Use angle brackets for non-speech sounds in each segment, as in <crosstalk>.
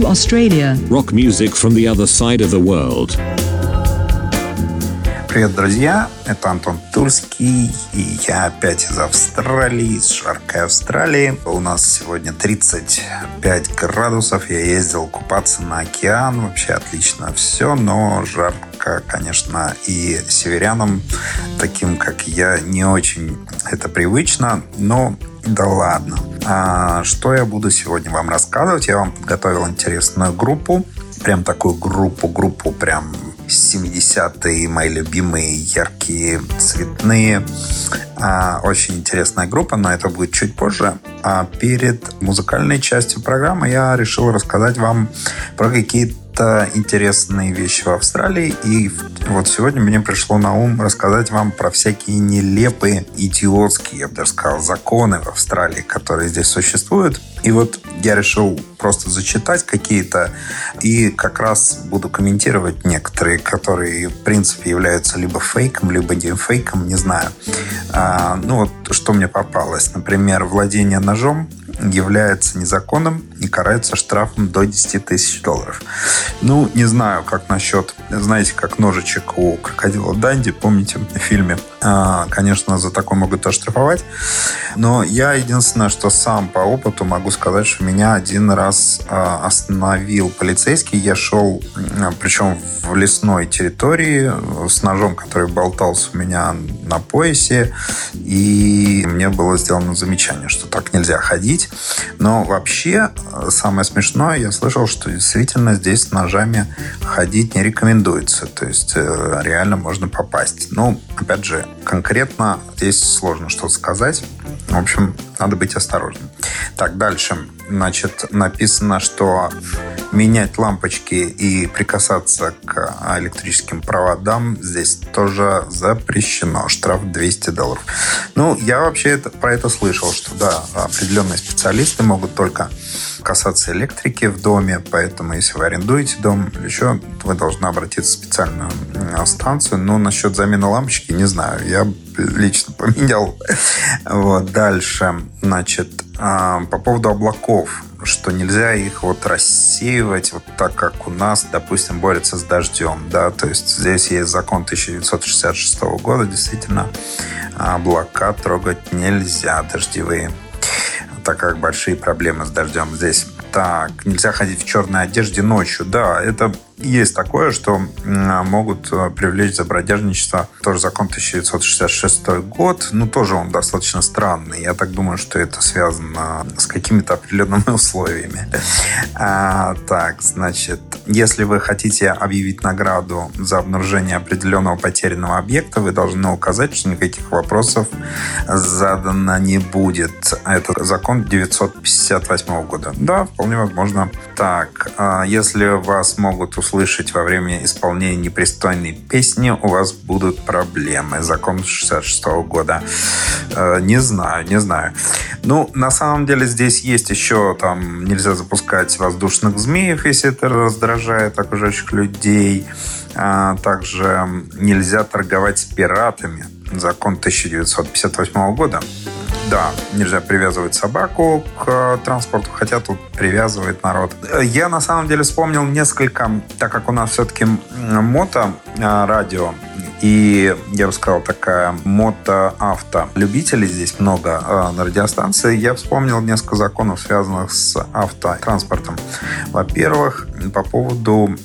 to Australia. Rock music from the other side of the world. Привет, друзья! Это Антон Тульский, и я опять из Австралии, из жаркой Австралии. У нас сегодня 35 градусов. Я ездил купаться на океан. Вообще отлично все, но жарко, конечно, и северянам, таким как я, не очень это привычно, но да ладно. А что я буду сегодня вам рассказывать? Я вам подготовил интересную группу. Прям такую группу, группу прям 70-е, мои любимые, яркие, цветные. А, очень интересная группа, но это будет чуть позже. А перед музыкальной частью программы я решил рассказать вам про какие-то это интересные вещи в Австралии. И вот сегодня мне пришло на ум рассказать вам про всякие нелепые, идиотские, я бы даже сказал, законы в Австралии, которые здесь существуют. И вот я решил просто зачитать какие-то и как раз буду комментировать некоторые, которые, в принципе, являются либо фейком, либо не фейком, не знаю. А, ну вот, что мне попалось. Например, владение ножом является незаконным и карается штрафом до 10 тысяч долларов. Ну, не знаю, как насчет, знаете, как ножичек у крокодила Данди, помните в фильме? А, конечно, за такое могут оштрафовать. Но я единственное, что сам по опыту могу сказать, что меня один раз а, остановил полицейский. Я шел, причем в лесной территории, с ножом, который болтался у меня на поясе. И мне было сделано замечание, что так нельзя ходить. Но вообще, самое смешное, я слышал, что действительно здесь с ножами ходить не рекомендуется. То есть э, реально можно попасть. Ну, опять же, конкретно здесь сложно что-то сказать. В общем, надо быть осторожным. Так, дальше. Значит, написано, что менять лампочки и прикасаться к электрическим проводам здесь тоже запрещено. Штраф 200 долларов. Ну, я вообще это, про это слышал, что да, определенные специалисты могут только касаться электрики в доме, поэтому если вы арендуете дом или еще, вы должны обратиться в специальную станцию. Но насчет замены лампочки не знаю. Я лично <laughs> поменял. Вот, дальше, значит, а, по поводу облаков что нельзя их вот рассеивать вот так, как у нас, допустим, борется с дождем, да, то есть здесь есть закон 1966 года, действительно, облака трогать нельзя, дождевые так как большие проблемы с дождем здесь. Так, нельзя ходить в черной одежде ночью. Да, это есть такое, что могут э, привлечь за бродяжничество. Тоже закон 1966 год. Ну, тоже он достаточно странный. Я так думаю, что это связано с какими-то определенными <laughs> условиями. А, так, значит, если вы хотите объявить награду за обнаружение определенного потерянного объекта, вы должны указать, что никаких вопросов задано не будет. Это закон 958 года. Да, вполне возможно. Так, а если вас могут услышать во время исполнения непристойной песни, у вас будут проблемы. Закон 66 года. Э, не знаю, не знаю. Ну, на самом деле здесь есть еще там нельзя запускать воздушных змеев, если это раздражает окружающих людей. А также нельзя торговать с пиратами. Закон 1958 года. Да, нельзя привязывать собаку к э, транспорту, хотя тут привязывает народ. Я на самом деле вспомнил несколько, так как у нас все-таки мото э, радио, и, я бы сказал, такая мото-авто. Любителей здесь много э, на радиостанции. Я вспомнил несколько законов, связанных с автотранспортом. Во-первых, по поводу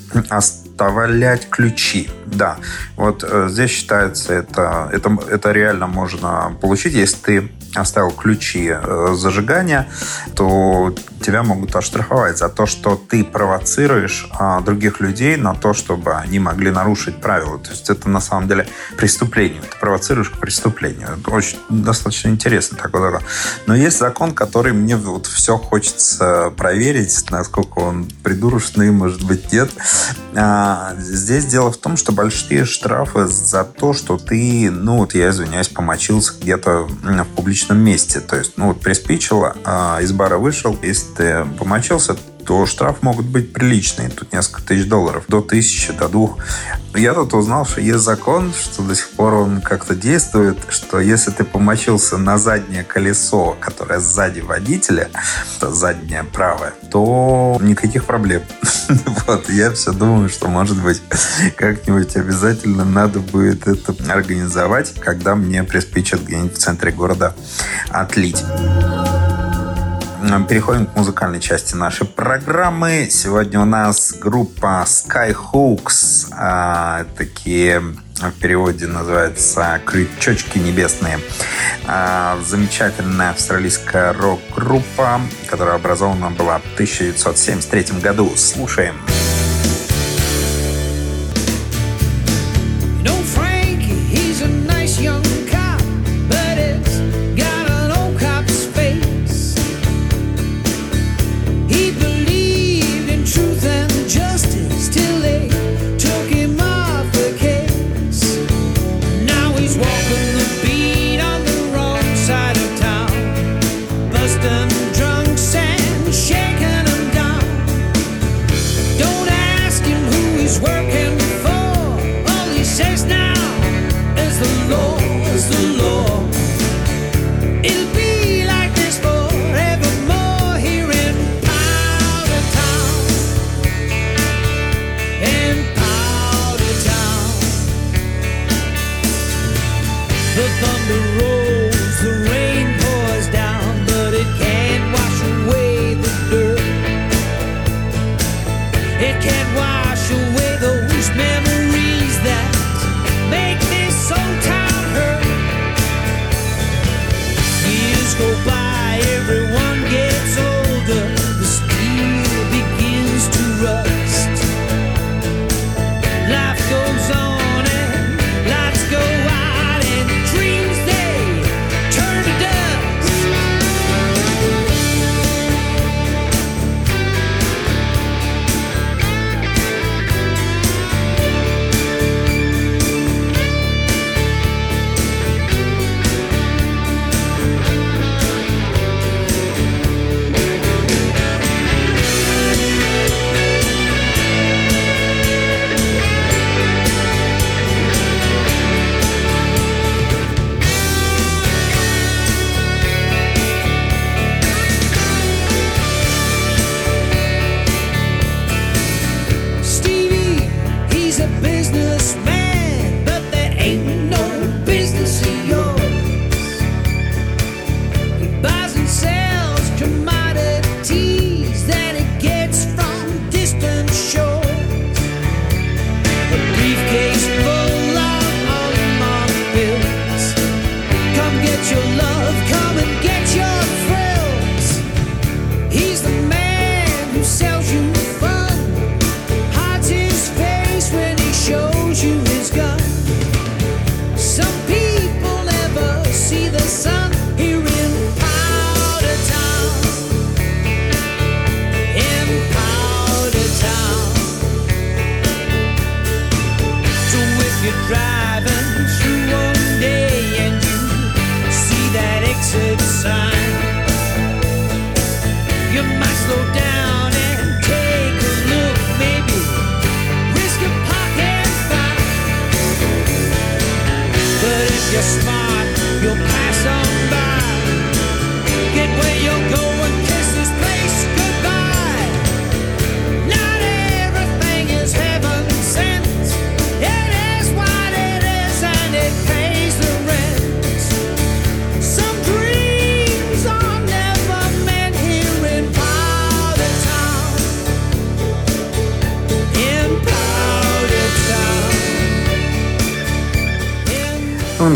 оставлять ключи. Да, вот э, здесь считается, это, это, это реально можно получить, если ты оставил ключи э, зажигания, то тебя могут оштрафовать за то, что ты провоцируешь а, других людей на то, чтобы они могли нарушить правила. То есть это на самом деле преступление. Ты провоцируешь к преступлению. Это очень достаточно интересно такой закон. Но есть закон, который мне вот все хочется проверить, насколько он придурочный, может быть, нет. А, здесь дело в том, что большие штрафы за то, что ты, ну вот я извиняюсь, помочился где-то в публичном месте. То есть, ну вот приспичило, а из бара вышел, если ты помочился, то штраф могут быть приличные. Тут несколько тысяч долларов. До тысячи, до двух. Я тут узнал, что есть закон, что до сих пор он как-то действует, что если ты помочился на заднее колесо, которое сзади водителя, это заднее правое, то никаких проблем. <laughs> Вот, я все думаю, что, может быть, как-нибудь обязательно надо будет это организовать, когда мне приспичат где-нибудь в центре города отлить. Переходим к музыкальной части нашей программы. Сегодня у нас группа Skyhooks. А, такие в переводе называется «Крючочки небесные». А, замечательная австралийская рок-группа, которая образована была в 1973 году. Слушаем. Слушаем.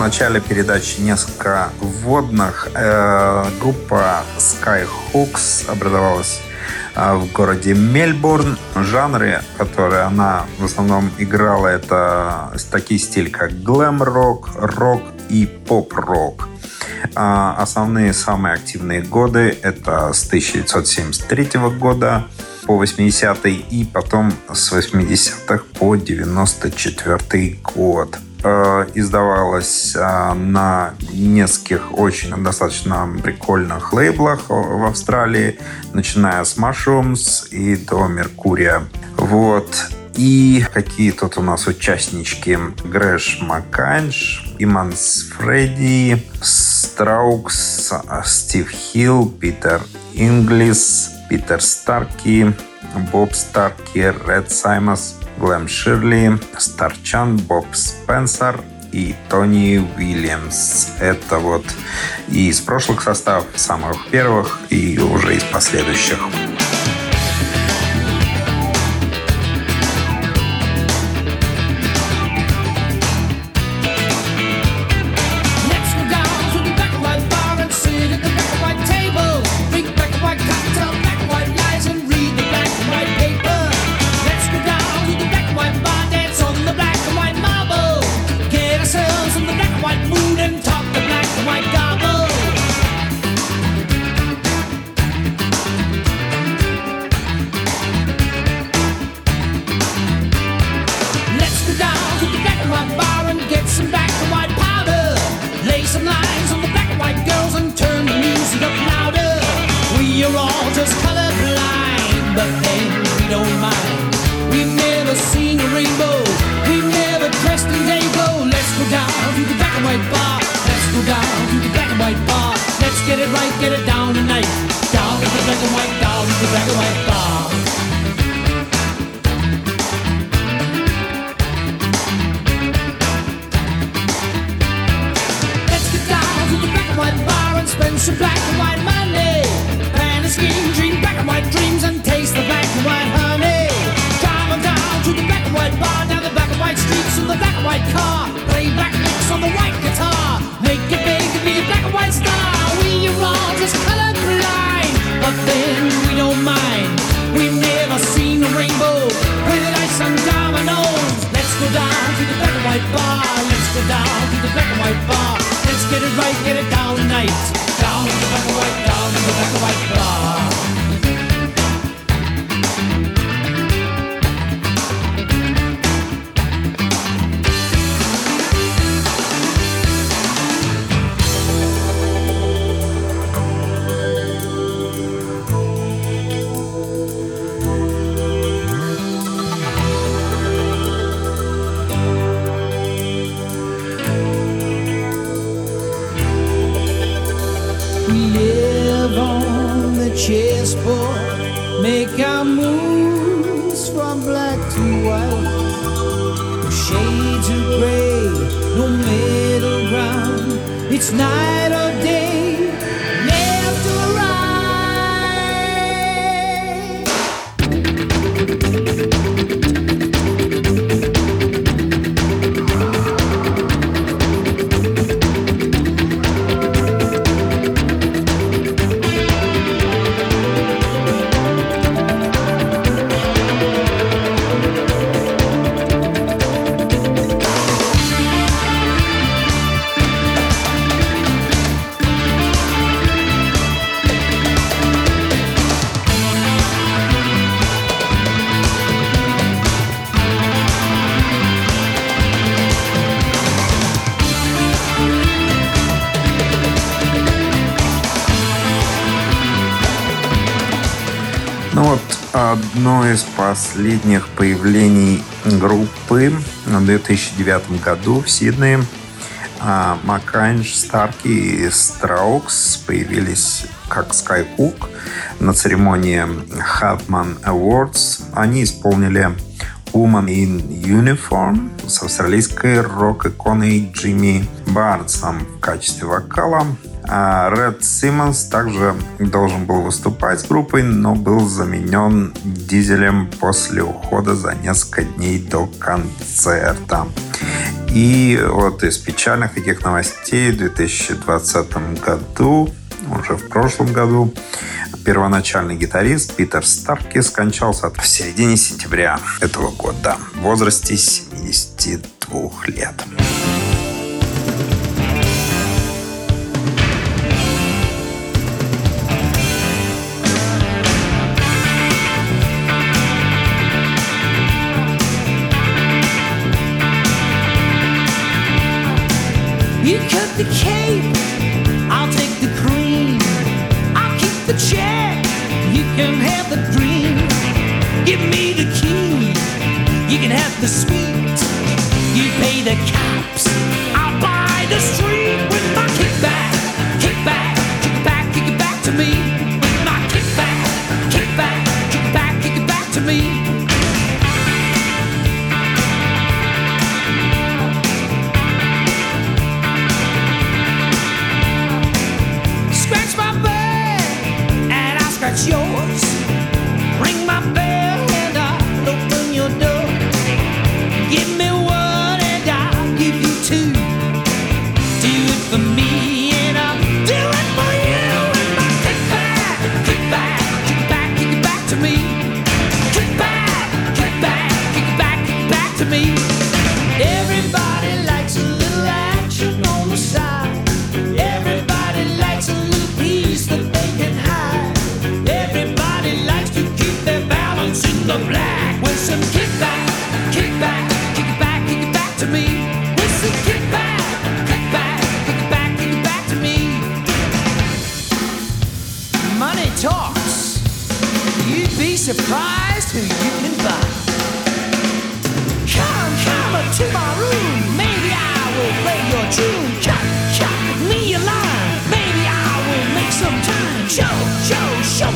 Начале передачи несколько вводных. Э, группа Skyhooks образовалась э, в городе Мельбурн. Жанры, которые она в основном играла, это такие стили, как глэм-рок, рок и поп-рок. Э, основные самые активные годы это с 1973 года по 80 и потом с 80-х по 94 год. Э, издавалась э, на нескольких очень достаточно прикольных лейблах в Австралии, начиная с Mushrooms и до Меркурия. Вот. И какие тут у нас участнички? Грэш Маканш, Иманс Фредди, Страукс, Стив Хилл, Питер Инглис, Питер Старки, Боб Старки, Ред Саймас, Глэм Ширли, Старчан, Боб Спенсер и Тони Уильямс. Это вот и из прошлых составов, самых первых, и уже из последующих. Picture black and white money. Pan skin dream, black and white dreams, and taste the black and white honey. Come on down to the black and white bar, down the black and white streets, in the black and white car. Play black licks on the white guitar. Make it big and be a black and white star. We are all just color blind, but then we don't mind. We've never seen a rainbow with lights and dominoes. Let's go down to the black and white bar. Let's go down to the black and white bar. Let's get it right, get it night. Одно из последних появлений группы в 2009 году в Сиднее. А, Маканж, Старки и Страукс появились как Skyhook на церемонии Hatman Awards. Они исполнили Woman in Uniform с австралийской рок-иконой Джимми Барнсом в качестве вокала. А Ред Симмонс также должен был выступать с группой, но был заменен Дизелем после ухода за несколько дней до концерта. И вот из печальных таких новостей в 2020 году, уже в прошлом году, первоначальный гитарист Питер Старки скончался в середине сентября этого года в возрасте 72 лет. You cut the cake, I'll take the cream. I'll keep the check, you can have the dream. Give me the key, you can have the sweet. You pay the cops, I'll buy the street that's yours.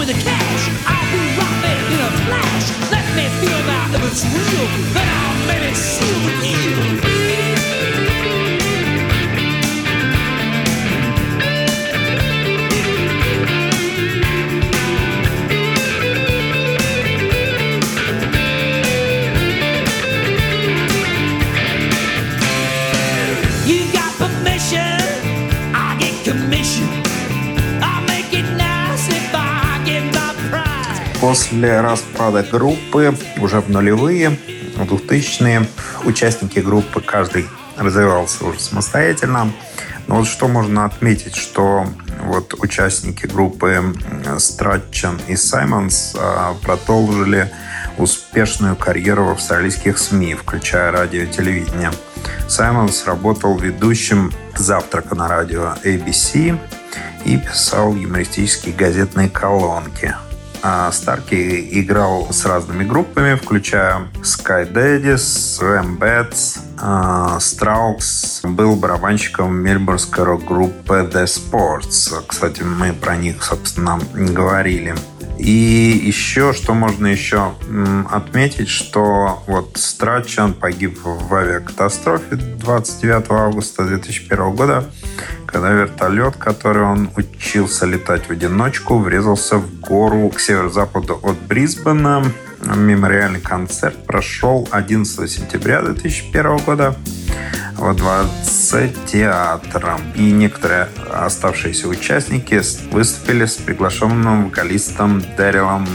The cash. I'll be there in a flash. Let me feel that if it's real. Then I'll maybe seal the deal. После распада группы, уже в нулевые, в 2000-е, участники группы, каждый развивался уже самостоятельно. Но вот что можно отметить, что вот участники группы Стратчен и Саймонс продолжили успешную карьеру в австралийских СМИ, включая радио и телевидение. Саймонс работал ведущим завтрака на радио ABC и писал юмористические газетные колонки. Старки играл с разными группами, включая Sky Daddies, Ram Bats, Straux. Был барабанщиком мельбурнской рок-группы The Sports. Кстати, мы про них, собственно, говорили. И еще, что можно еще отметить, что вот Страчан погиб в авиакатастрофе 29 августа 2001 года, когда вертолет, который он учился летать в одиночку, врезался в гору к северо-западу от Брисбена. Мемориальный концерт прошел 11 сентября 2001 года во дворце театра. И некоторые оставшиеся участники выступили с приглашенным вокалистом Дэрилом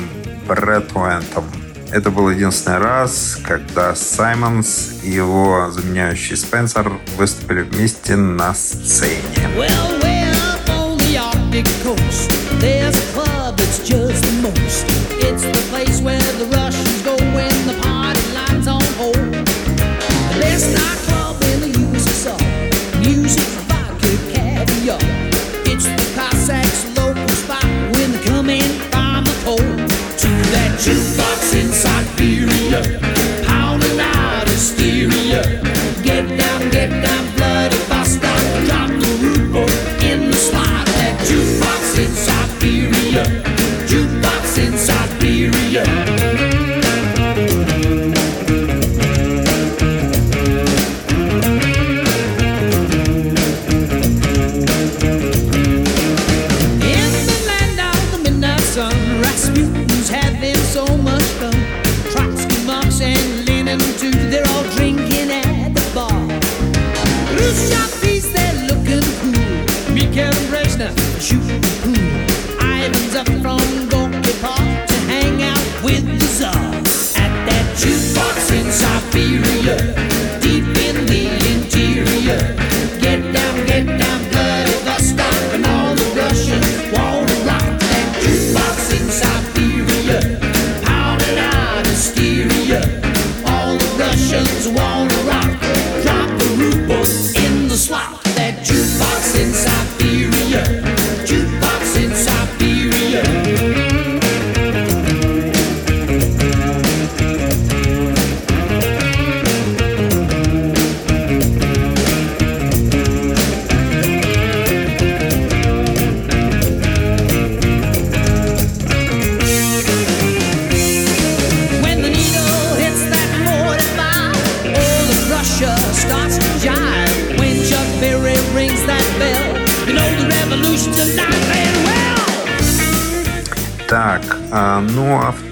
Брэдуэнтом. Это был единственный раз, когда Саймонс и его заменяющий Спенсер выступили вместе на сцене. Well, the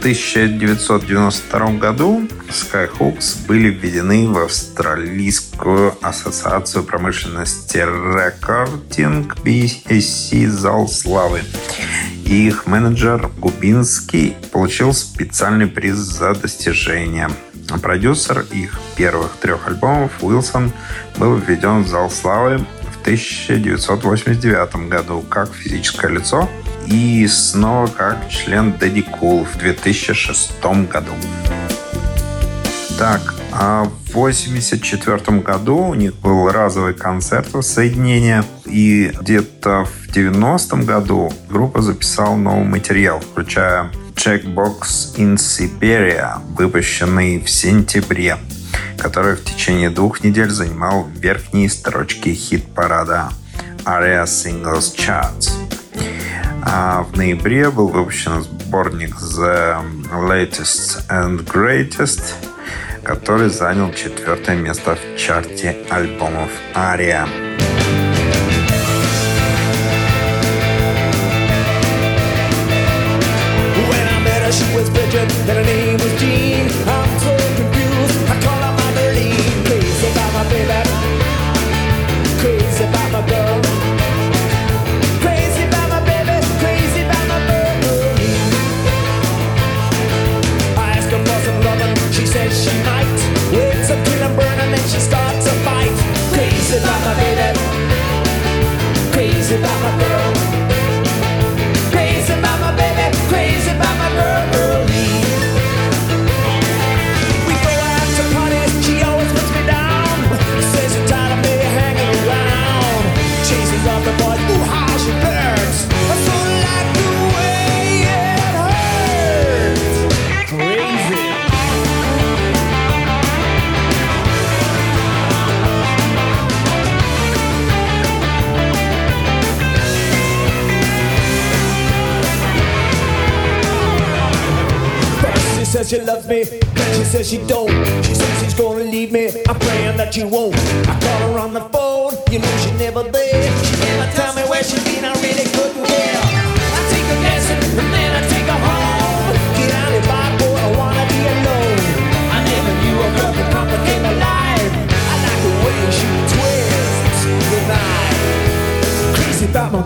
1992 году Skyhooks были введены в Австралийскую ассоциацию промышленности рекординг BSC Зал Славы. Их менеджер Губинский получил специальный приз за достижение. Продюсер их первых трех альбомов Уилсон был введен в Зал Славы в 1989 году как физическое лицо – и снова как член Дэдди Кул в 2006 году. Так, а в 1984 году у них был разовый концерт воссоединения, и где-то в 90 году группа записала новый материал, включая Checkbox in Siberia, выпущенный в сентябре, который в течение двух недель занимал верхние строчки хит-парада ARIA Singles Charts. А в ноябре был выпущен сборник The Latest and Greatest, который занял четвертое место в чарте альбомов Ария.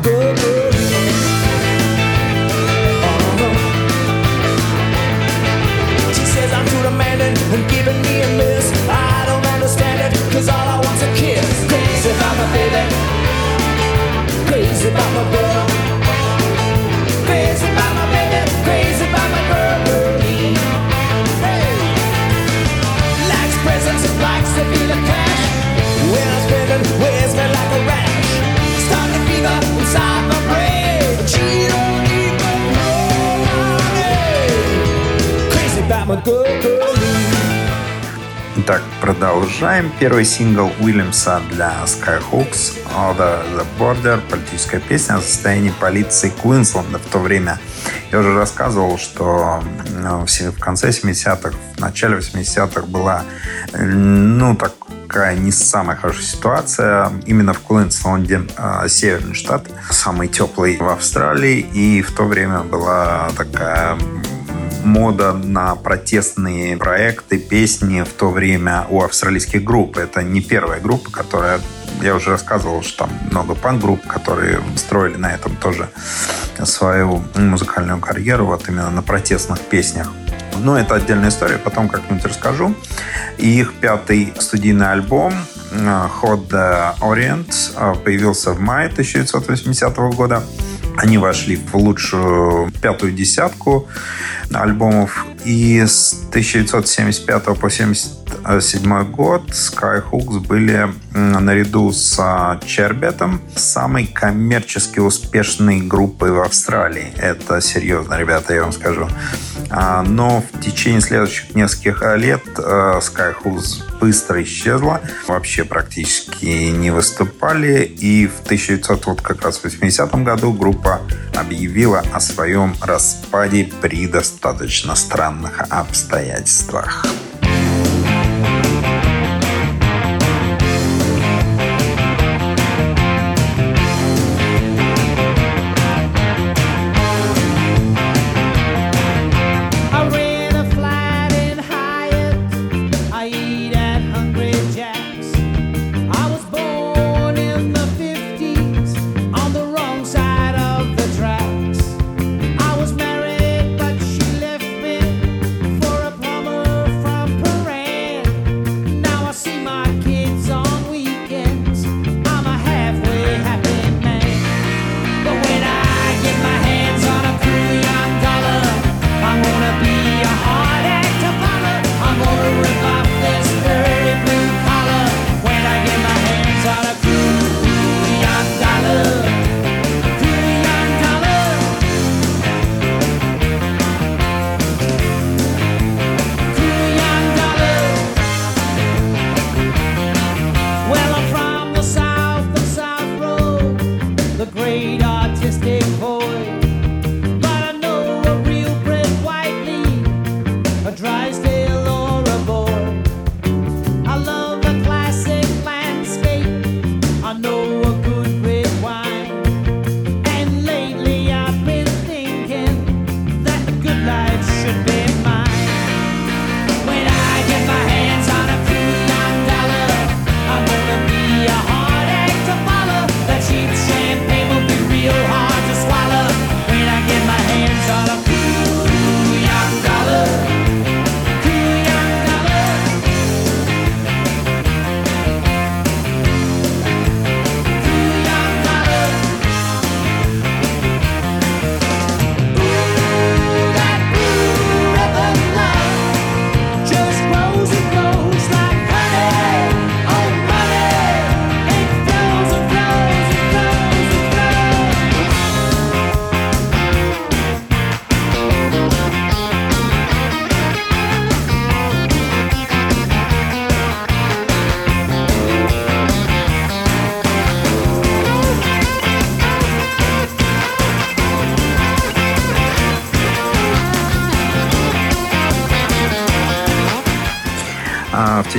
oh. Продолжаем. Первый сингл Уильямса для Skyhooks Over the Border, политическая песня о состоянии полиции Квинсленда в то время. Я уже рассказывал, что ну, в конце 70-х, в начале 80-х была, ну, такая не самая хорошая ситуация. Именно в Квинсленде, э, северный штат, самый теплый в Австралии. И в то время была такая мода на протестные проекты, песни в то время у австралийских групп. Это не первая группа, которая... Я уже рассказывал, что там много панк-групп, которые строили на этом тоже свою музыкальную карьеру, вот именно на протестных песнях. Но это отдельная история, потом как-нибудь расскажу. И их пятый студийный альбом Hot Orient появился в мае 1980 года. Они вошли в лучшую пятую десятку альбомов. И с 1975 по 1977 год Skyhooks были наряду с Чербетом самой коммерчески успешной группой в Австралии. Это серьезно, ребята, я вам скажу. Но в течение следующих нескольких лет Skyhooks быстро исчезла. Вообще практически не выступали. И в 1980 году группа объявила о своем распаде при достаточно странных обстоятельствах.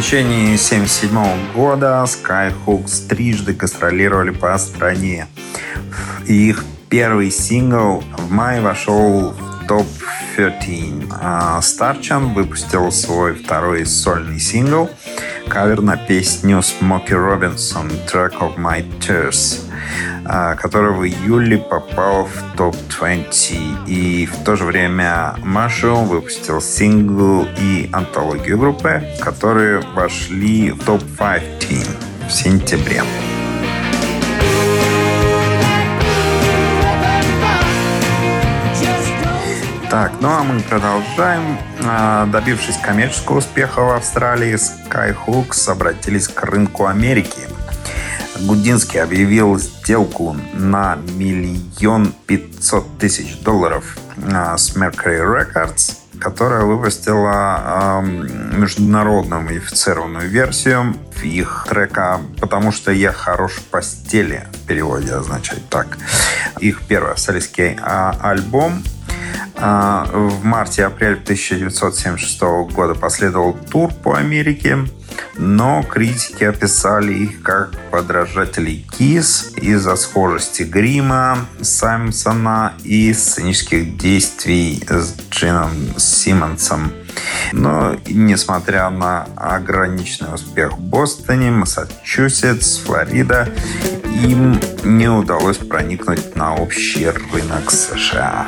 Течение 1977 года Skyhooks трижды гастролировали по стране. Их первый сингл в мае вошел в топ 13. А Старчан выпустил свой второй сольный сингл, кавер на песню Смоки Робинсон «Track of My Tears», а, который в июле попал в топ-20. И в то же время Маршалл выпустил сингл и антологию группы, которые вошли в топ-15 в сентябре. Так, ну а мы продолжаем. А, добившись коммерческого успеха в Австралии, Skyhooks обратились к рынку Америки. Гудинский объявил сделку на миллион пятьсот тысяч долларов а, с Mercury Records, которая выпустила э, международную модифицированную версию их трека «Потому что я хорош в постели» в переводе означает так. Их первый австралийский э, альбом а, в марте-апреле 1976 года последовал тур по Америке, но критики описали их как подражателей Кис из-за схожести грима Саймсона и сценических действий с Джином Симмонсом. Но, несмотря на ограниченный успех в Бостоне, Массачусетс, Флорида, им не удалось проникнуть на общий рынок США.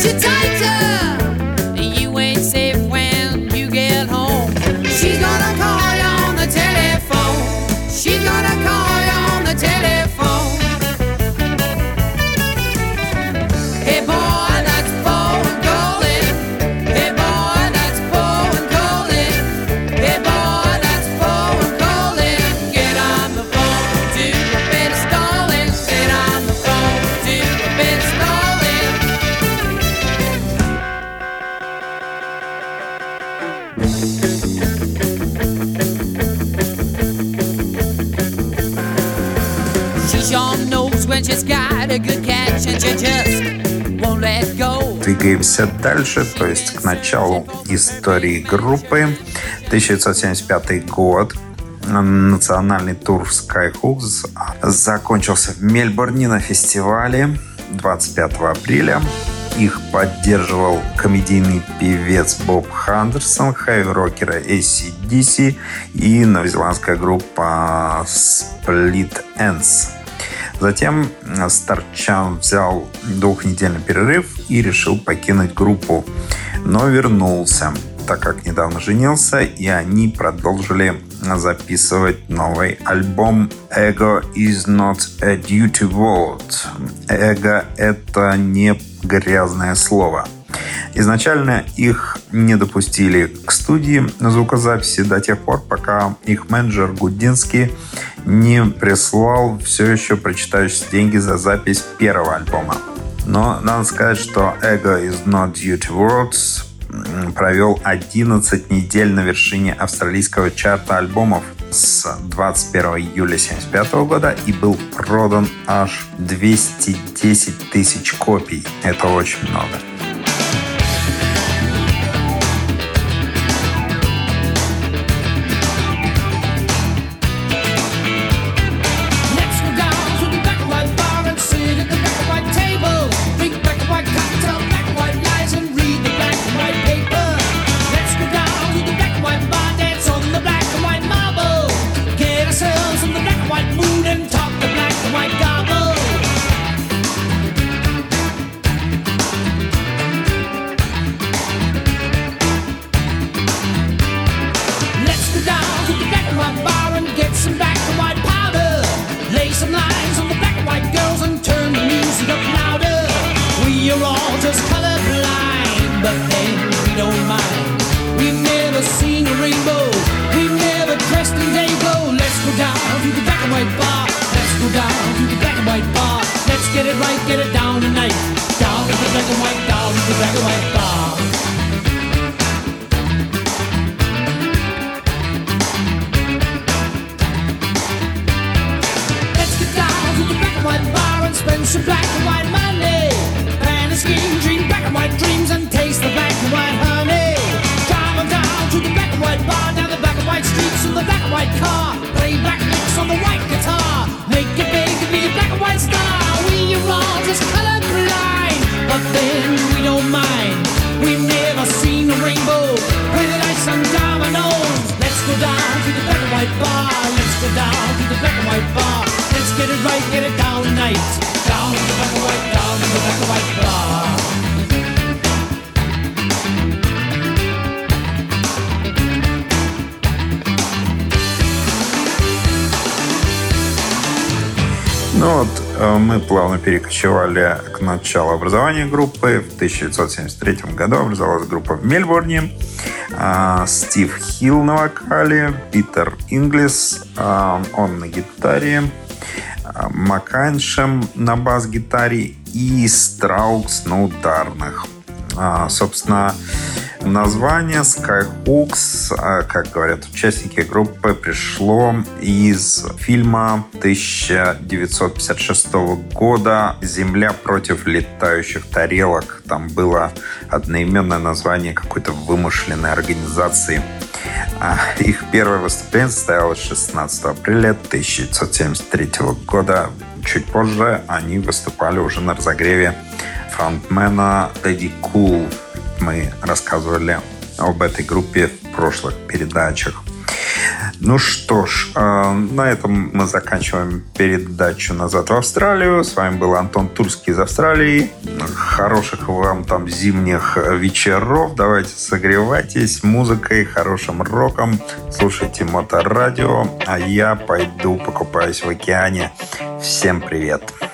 She's a tiger. Двигаемся дальше, то есть к началу истории группы. 1975 год. Национальный тур Skyhooks закончился в Мельбурне на фестивале 25 апреля. Их поддерживал комедийный певец Боб Хандерсон, хэви-рокеры ACDC и новозеландская группа Split Ends. Затем Старчан взял двухнедельный перерыв и решил покинуть группу, но вернулся, так как недавно женился, и они продолжили записывать новый альбом «Ego is not a duty word». «Эго» — это не грязное слово. Изначально их не допустили к студии звукозаписи до тех пор, пока их менеджер Гудинский не прислал все еще прочитающие деньги за запись первого альбома. Но надо сказать, что Ego is not duty words провел 11 недель на вершине австралийского чарта альбомов с 21 июля 1975 года и был продан аж 210 тысяч копий. Это очень много. Ну вот, э, мы плавно перекочевали к началу образования группы. В 1973 году образовалась группа в Мельбурне. А, Стив Хилл на вокале, Питер Инглис, а, он на гитаре, а, Маканшем на бас-гитаре и Страукс на ударных. Собственно, Название Skyhooks, а, как говорят участники группы, пришло из фильма 1956 года «Земля против летающих тарелок». Там было одноименное название какой-то вымышленной организации. А, их первое выступление состоялось 16 апреля 1973 года. Чуть позже они выступали уже на разогреве фронтмена Дэдди Кул мы рассказывали об этой группе в прошлых передачах. Ну что ж, э, на этом мы заканчиваем передачу «Назад в Австралию». С вами был Антон Тульский из Австралии. Хороших вам там зимних вечеров. Давайте согревайтесь музыкой, хорошим роком. Слушайте моторадио. А я пойду покупаюсь в океане. Всем привет! Привет!